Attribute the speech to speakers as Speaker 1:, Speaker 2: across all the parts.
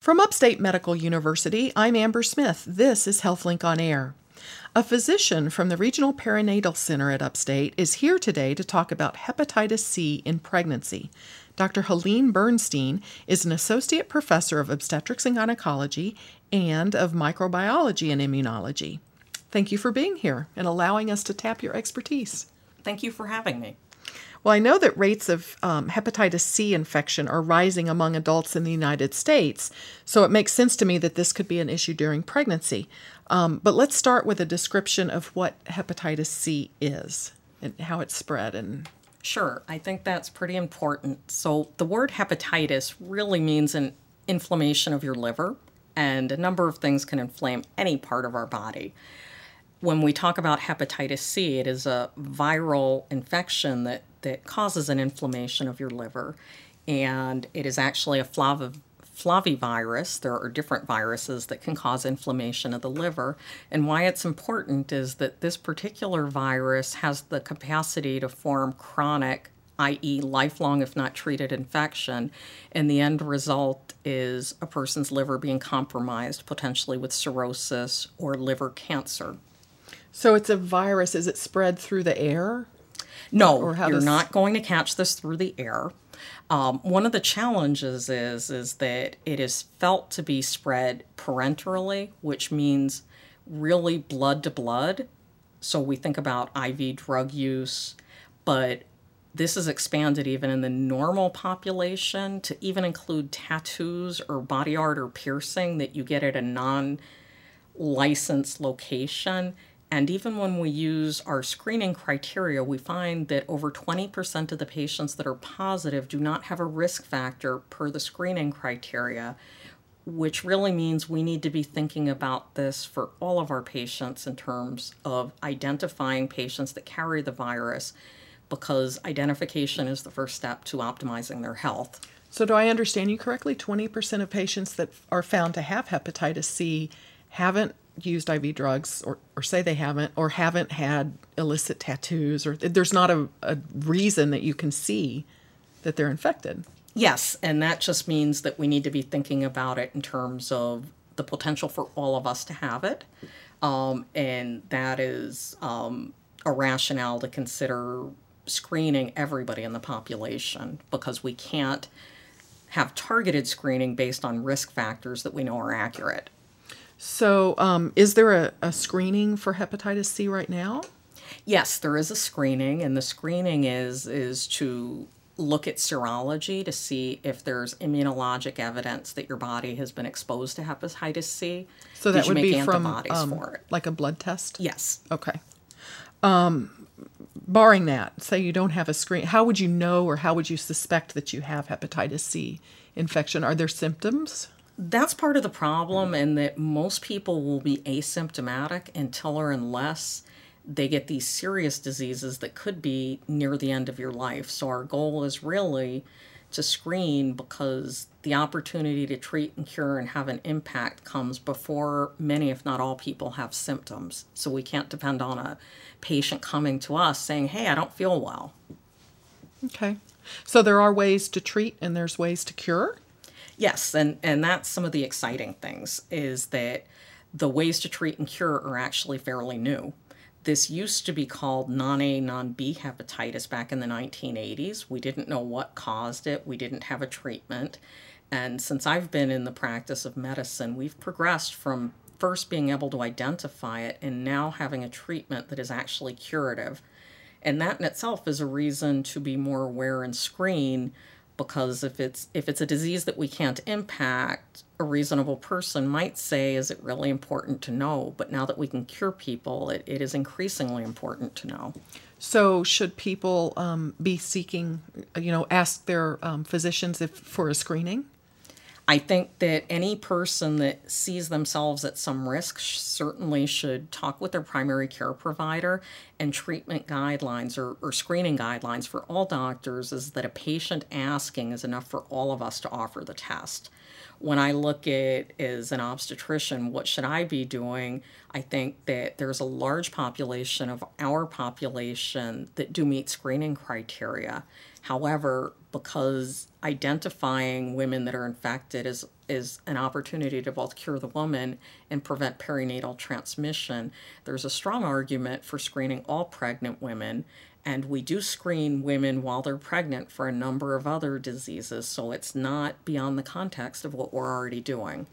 Speaker 1: From Upstate Medical University, I'm Amber Smith. This is HealthLink on Air. A physician from the Regional Perinatal Center at Upstate is here today to talk about hepatitis C in pregnancy. Dr. Helene Bernstein is an associate professor of obstetrics and gynecology and of microbiology and immunology. Thank you for being here and allowing us to tap your expertise.
Speaker 2: Thank you for having me.
Speaker 1: Well, I know that rates of um, hepatitis C infection are rising among adults in the United States, so it makes sense to me that this could be an issue during pregnancy. Um, but let's start with a description of what hepatitis C is and how it's spread and
Speaker 2: Sure, I think that's pretty important. So, the word hepatitis really means an inflammation of your liver, and a number of things can inflame any part of our body when we talk about hepatitis C, it is a viral infection that, that causes an inflammation of your liver. And it is actually a flav- flavivirus. There are different viruses that can cause inflammation of the liver. And why it's important is that this particular virus has the capacity to form chronic i.e., lifelong, if not treated, infection. And the end result is a person's liver being compromised, potentially with cirrhosis or liver cancer.
Speaker 1: So it's a virus. Is it spread through the air?
Speaker 2: No, you're does... not going to catch this through the air. Um, one of the challenges is is that it is felt to be spread parenterally, which means really blood to blood. So we think about IV drug use, but this is expanded even in the normal population to even include tattoos or body art or piercing that you get at a non licensed location and even when we use our screening criteria, we find that over 20% of the patients that are positive do not have a risk factor per the screening criteria, which really means we need to be thinking about this for all of our patients in terms of identifying patients that carry the virus because identification is the first step to optimizing their health.
Speaker 1: So, do I understand you correctly? 20% of patients that are found to have hepatitis C haven't used IV drugs or, or say they haven't or haven't had illicit tattoos or there's not a, a reason that you can see that they're infected.
Speaker 2: Yes, and that just means that we need to be thinking about it in terms of the potential for all of us to have it. Um, and that is um, a rationale to consider screening everybody in the population because we can't have targeted screening based on risk factors that we know are accurate.
Speaker 1: So, um, is there a, a screening for hepatitis C right now?
Speaker 2: Yes, there is a screening, and the screening is is to look at serology to see if there's immunologic evidence that your body has been exposed to hepatitis C.
Speaker 1: So that would be from um, like a blood test.
Speaker 2: Yes.
Speaker 1: Okay. Um, barring that, say you don't have a screen, how would you know or how would you suspect that you have hepatitis C infection? Are there symptoms?
Speaker 2: That's part of the problem, and that most people will be asymptomatic until or unless they get these serious diseases that could be near the end of your life. So, our goal is really to screen because the opportunity to treat and cure and have an impact comes before many, if not all, people have symptoms. So, we can't depend on a patient coming to us saying, Hey, I don't feel well.
Speaker 1: Okay. So, there are ways to treat and there's ways to cure?
Speaker 2: Yes, and and that's some of the exciting things is that the ways to treat and cure are actually fairly new. This used to be called non A, non B hepatitis back in the 1980s. We didn't know what caused it, we didn't have a treatment. And since I've been in the practice of medicine, we've progressed from first being able to identify it and now having a treatment that is actually curative. And that in itself is a reason to be more aware and screen because if it's if it's a disease that we can't impact a reasonable person might say is it really important to know? But now that we can cure people it, it is increasingly important to know.
Speaker 1: So should people um, be seeking you know ask their um, physicians if for a screening
Speaker 2: I think that any person that sees themselves at some risk certainly should talk with their primary care provider. And treatment guidelines or, or, screening guidelines for all doctors is that a patient asking is enough for all of us to offer the test. When I look at as an obstetrician, what should I be doing? I think that there's a large population of our population that do meet screening criteria. However, because identifying women that are infected is is an opportunity to both cure the woman and prevent perinatal transmission. There's a strong argument for screening all pregnant women, and we do screen women while they're pregnant for a number of other diseases, so it's not beyond the context of what we're already doing.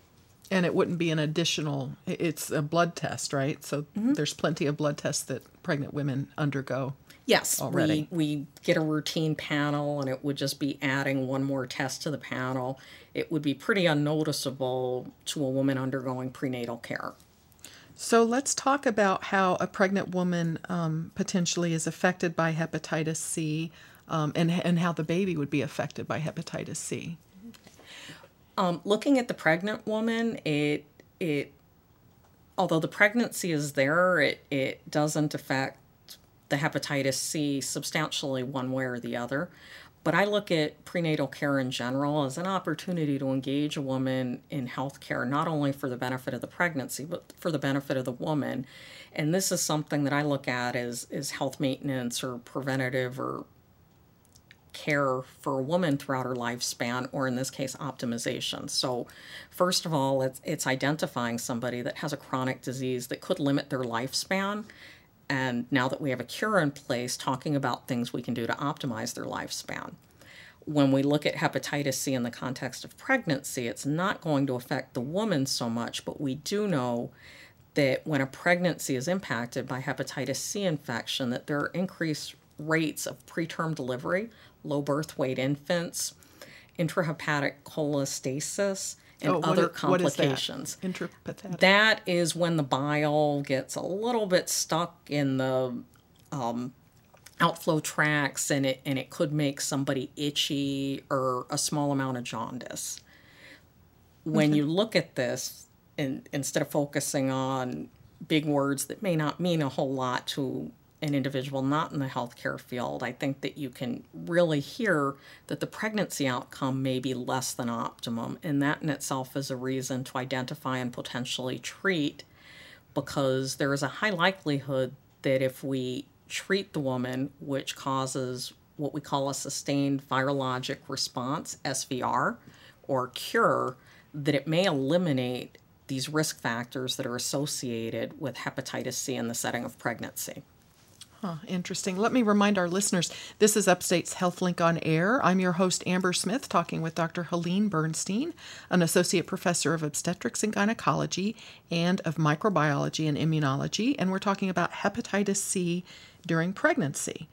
Speaker 1: And it wouldn't be an additional, it's a blood test, right? So mm-hmm. there's plenty of blood tests that pregnant women undergo.
Speaker 2: Yes, already. We, we get a routine panel, and it would just be adding one more test to the panel. It would be pretty unnoticeable to a woman undergoing prenatal care.
Speaker 1: So let's talk about how a pregnant woman um, potentially is affected by hepatitis C um, and, and how the baby would be affected by hepatitis C.
Speaker 2: Um, looking at the pregnant woman, it, it although the pregnancy is there, it, it doesn't affect the hepatitis C substantially one way or the other. But I look at prenatal care in general as an opportunity to engage a woman in health care, not only for the benefit of the pregnancy, but for the benefit of the woman. And this is something that I look at as, as health maintenance or preventative or care for a woman throughout her lifespan, or in this case, optimization. So, first of all, it's, it's identifying somebody that has a chronic disease that could limit their lifespan and now that we have a cure in place, talking about things we can do to optimize their lifespan. When we look at hepatitis C in the context of pregnancy, it's not going to affect the woman so much, but we do know that when a pregnancy is impacted by hepatitis C infection, that there are increased rates of preterm delivery, low birth weight infants, intrahepatic cholestasis, and oh, other complications.
Speaker 1: What is that?
Speaker 2: That is when the bile gets a little bit stuck in the um, outflow tracts, and it and it could make somebody itchy or a small amount of jaundice. When you look at this, and instead of focusing on big words that may not mean a whole lot to an individual not in the healthcare field, I think that you can really hear that the pregnancy outcome may be less than optimum. And that in itself is a reason to identify and potentially treat because there is a high likelihood that if we treat the woman, which causes what we call a sustained virologic response, SVR, or cure, that it may eliminate these risk factors that are associated with hepatitis C in the setting of pregnancy.
Speaker 1: Interesting. Let me remind our listeners this is Upstate's HealthLink on Air. I'm your host, Amber Smith, talking with Dr. Helene Bernstein, an associate professor of obstetrics and gynecology and of microbiology and immunology, and we're talking about hepatitis C during pregnancy.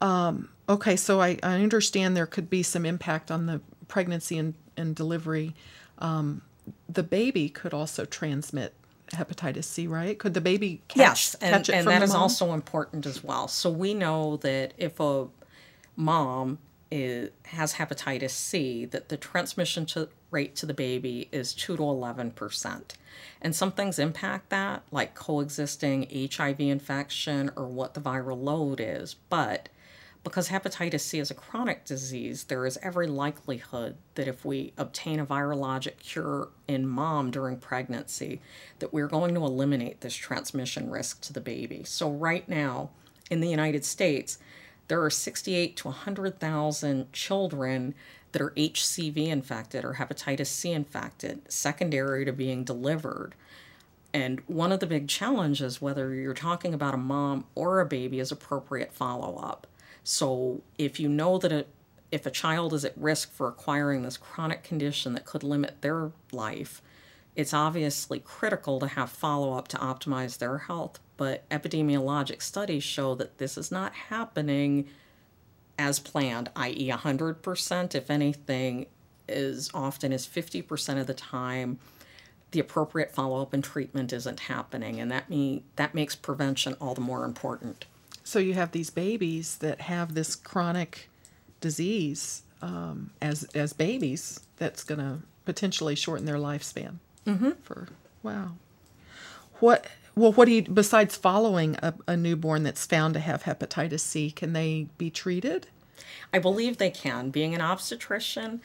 Speaker 1: Um, okay, so I, I, understand there could be some impact on the pregnancy and, and delivery. Um, the baby could also transmit hepatitis C, right? Could the baby catch,
Speaker 2: yes, and,
Speaker 1: catch it
Speaker 2: and
Speaker 1: from
Speaker 2: that
Speaker 1: the
Speaker 2: is
Speaker 1: mom?
Speaker 2: also important as well. So we know that if a mom is, has hepatitis C, that the transmission to, rate to the baby is two to eleven percent, and some things impact that, like coexisting HIV infection or what the viral load is, but because hepatitis C is a chronic disease, there is every likelihood that if we obtain a virologic cure in mom during pregnancy, that we're going to eliminate this transmission risk to the baby. So right now in the United States, there are 68 to 100,000 children that are HCV infected or hepatitis C infected, secondary to being delivered. And one of the big challenges, whether you're talking about a mom or a baby, is appropriate follow up. So if you know that a, if a child is at risk for acquiring this chronic condition that could limit their life, it's obviously critical to have follow up to optimize their health. But epidemiologic studies show that this is not happening as planned, i.e., 100%. If anything, as often as 50% of the time, the appropriate follow up and treatment isn't happening. And that, mean, that makes prevention all the more important.
Speaker 1: So you have these babies that have this chronic disease um, as as babies that's going to potentially shorten their lifespan.
Speaker 2: Mm-hmm.
Speaker 1: For wow, what well what do you besides following a, a newborn that's found to have hepatitis C? Can they be treated?
Speaker 2: I believe they can. Being an obstetrician,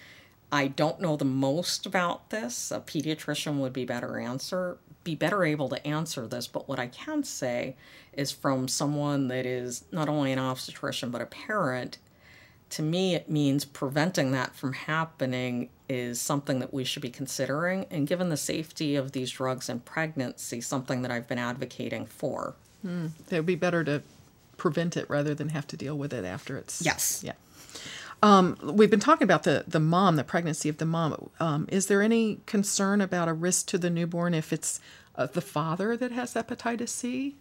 Speaker 2: I don't know the most about this. A pediatrician would be better answer be better able to answer this, but what I can say is from someone that is not only an obstetrician but a parent to me, it means preventing that from happening is something that we should be considering. And given the safety of these drugs in pregnancy, something that I've been advocating for.
Speaker 1: Mm, it would be better to prevent it rather than have to deal with it after it's.
Speaker 2: Yes.
Speaker 1: Yeah. Um, we've been talking about the, the mom, the pregnancy of the mom. Um, is there any concern about a risk to the newborn if it's uh, the father that has hepatitis C?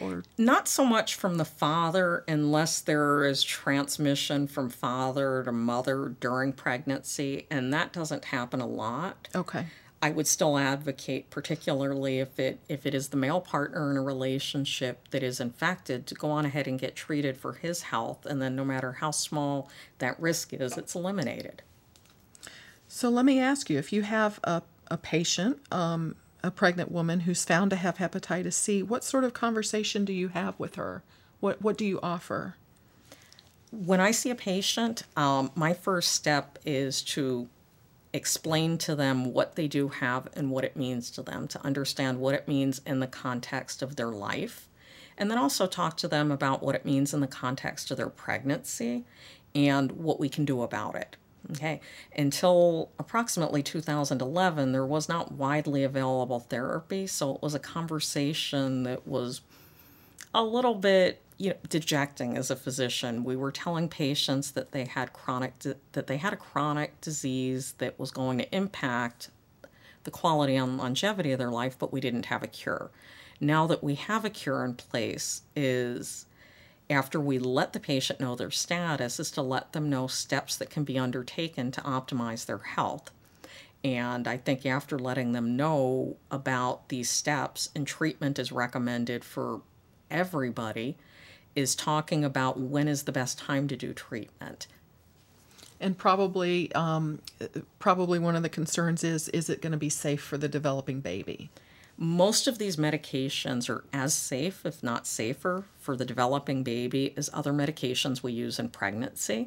Speaker 2: Or not so much from the father unless there is transmission from father to mother during pregnancy and that doesn't happen a lot.
Speaker 1: Okay.
Speaker 2: I would still advocate particularly if it if it is the male partner in a relationship that is infected to go on ahead and get treated for his health and then no matter how small that risk is it's eliminated.
Speaker 1: So let me ask you if you have a a patient um, a pregnant woman who's found to have hepatitis C, what sort of conversation do you have with her? What what do you offer?
Speaker 2: When I see a patient, um, my first step is to explain to them what they do have and what it means to them, to understand what it means in the context of their life, and then also talk to them about what it means in the context of their pregnancy and what we can do about it. Okay, until approximately 2011, there was not widely available therapy, so it was a conversation that was a little bit you know, dejecting as a physician. We were telling patients that they had chronic that they had a chronic disease that was going to impact the quality and longevity of their life, but we didn't have a cure. Now that we have a cure in place, is after we let the patient know their status is to let them know steps that can be undertaken to optimize their health. And I think after letting them know about these steps and treatment is recommended for everybody, is talking about when is the best time to do treatment.
Speaker 1: And probably, um, probably one of the concerns is is it going to be safe for the developing baby?
Speaker 2: Most of these medications are as safe, if not safer, for the developing baby as other medications we use in pregnancy.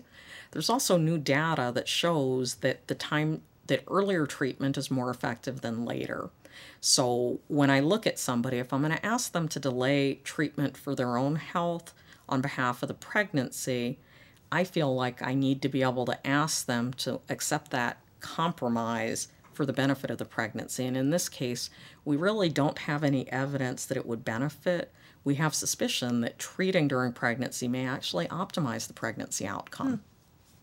Speaker 2: There's also new data that shows that the time that earlier treatment is more effective than later. So when I look at somebody, if I'm going to ask them to delay treatment for their own health on behalf of the pregnancy, I feel like I need to be able to ask them to accept that compromise for the benefit of the pregnancy. And in this case, we really don't have any evidence that it would benefit. We have suspicion that treating during pregnancy may actually optimize the pregnancy outcome. Hmm.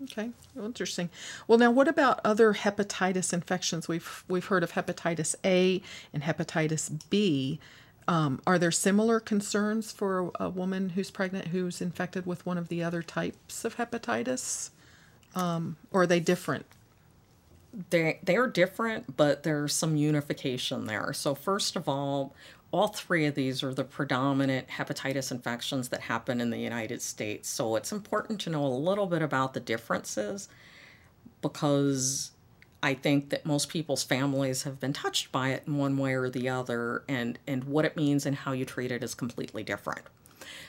Speaker 1: Okay, interesting. Well, now what about other hepatitis infections? We've we've heard of hepatitis A and hepatitis B. Um, are there similar concerns for a woman who's pregnant who's infected with one of the other types of hepatitis, um, or are they different?
Speaker 2: they they are different, but there's some unification there. So first of all, all three of these are the predominant hepatitis infections that happen in the United States. So it's important to know a little bit about the differences because I think that most people's families have been touched by it in one way or the other, and, and what it means and how you treat it is completely different.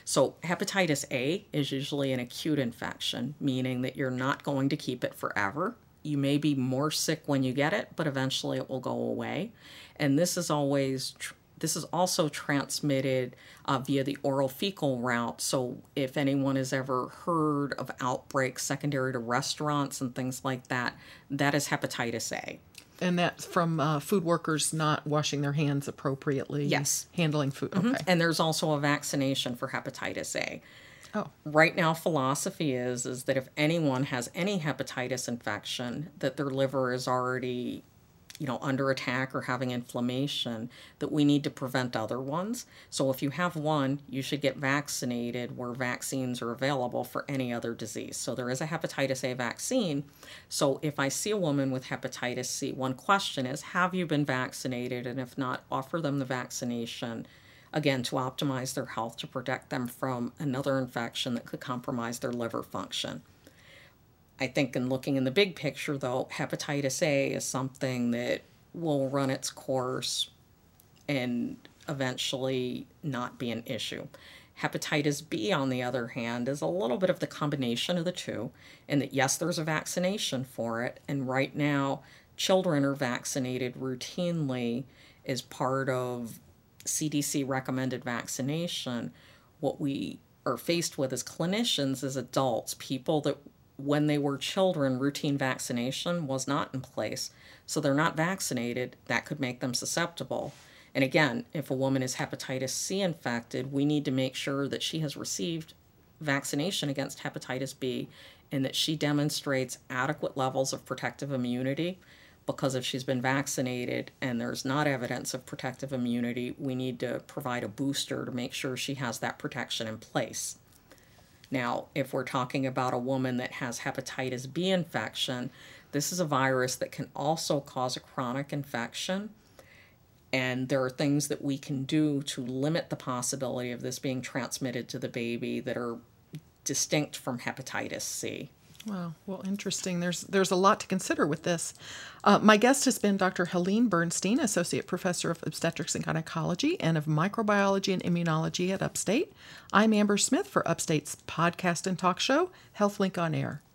Speaker 2: So, hepatitis A is usually an acute infection, meaning that you're not going to keep it forever you may be more sick when you get it, but eventually it will go away. And this is always tr- this is also transmitted uh, via the oral fecal route. So if anyone has ever heard of outbreaks secondary to restaurants and things like that, that is hepatitis A.
Speaker 1: And that's from uh, food workers not washing their hands appropriately.
Speaker 2: Yes.
Speaker 1: Handling food. Mm-hmm. Okay.
Speaker 2: And there's also a vaccination for hepatitis A.
Speaker 1: Oh.
Speaker 2: Right now philosophy is is that if anyone has any hepatitis infection that their liver is already you know under attack or having inflammation that we need to prevent other ones. So if you have one, you should get vaccinated where vaccines are available for any other disease. So there is a hepatitis A vaccine. So if I see a woman with hepatitis C, one question is have you been vaccinated and if not offer them the vaccination again, to optimize their health to protect them from another infection that could compromise their liver function. I think, in looking in the big picture, though, hepatitis A is something that will run its course and eventually not be an issue. Hepatitis B, on the other hand, is a little bit of the combination of the two, in that yes, there's a vaccination for it, and right now, children are vaccinated routinely as part of CDC recommended vaccination, what we are faced with as clinicians, as adults, people that when they were children, routine vaccination was not in place. So they're not vaccinated. That could make them susceptible. And again, if a woman is hepatitis C infected, we need to make sure that she has received vaccination against hepatitis B and that she demonstrates adequate levels of protective immunity. Because if she's been vaccinated and there's not evidence of protective immunity, we need to provide a booster to make sure she has that protection in place. Now, if we're talking about a woman that has hepatitis B infection, this is a virus that can also cause a chronic infection. And there are things that we can do to limit the possibility of this being transmitted to the baby that are distinct from hepatitis C.
Speaker 1: Wow. Well, interesting. There's there's a lot to consider with this. Uh, my guest has been Dr. Helene Bernstein, Associate Professor of Obstetrics and Gynecology and of Microbiology and Immunology at Upstate. I'm Amber Smith for Upstate's podcast and talk show, HealthLink on Air.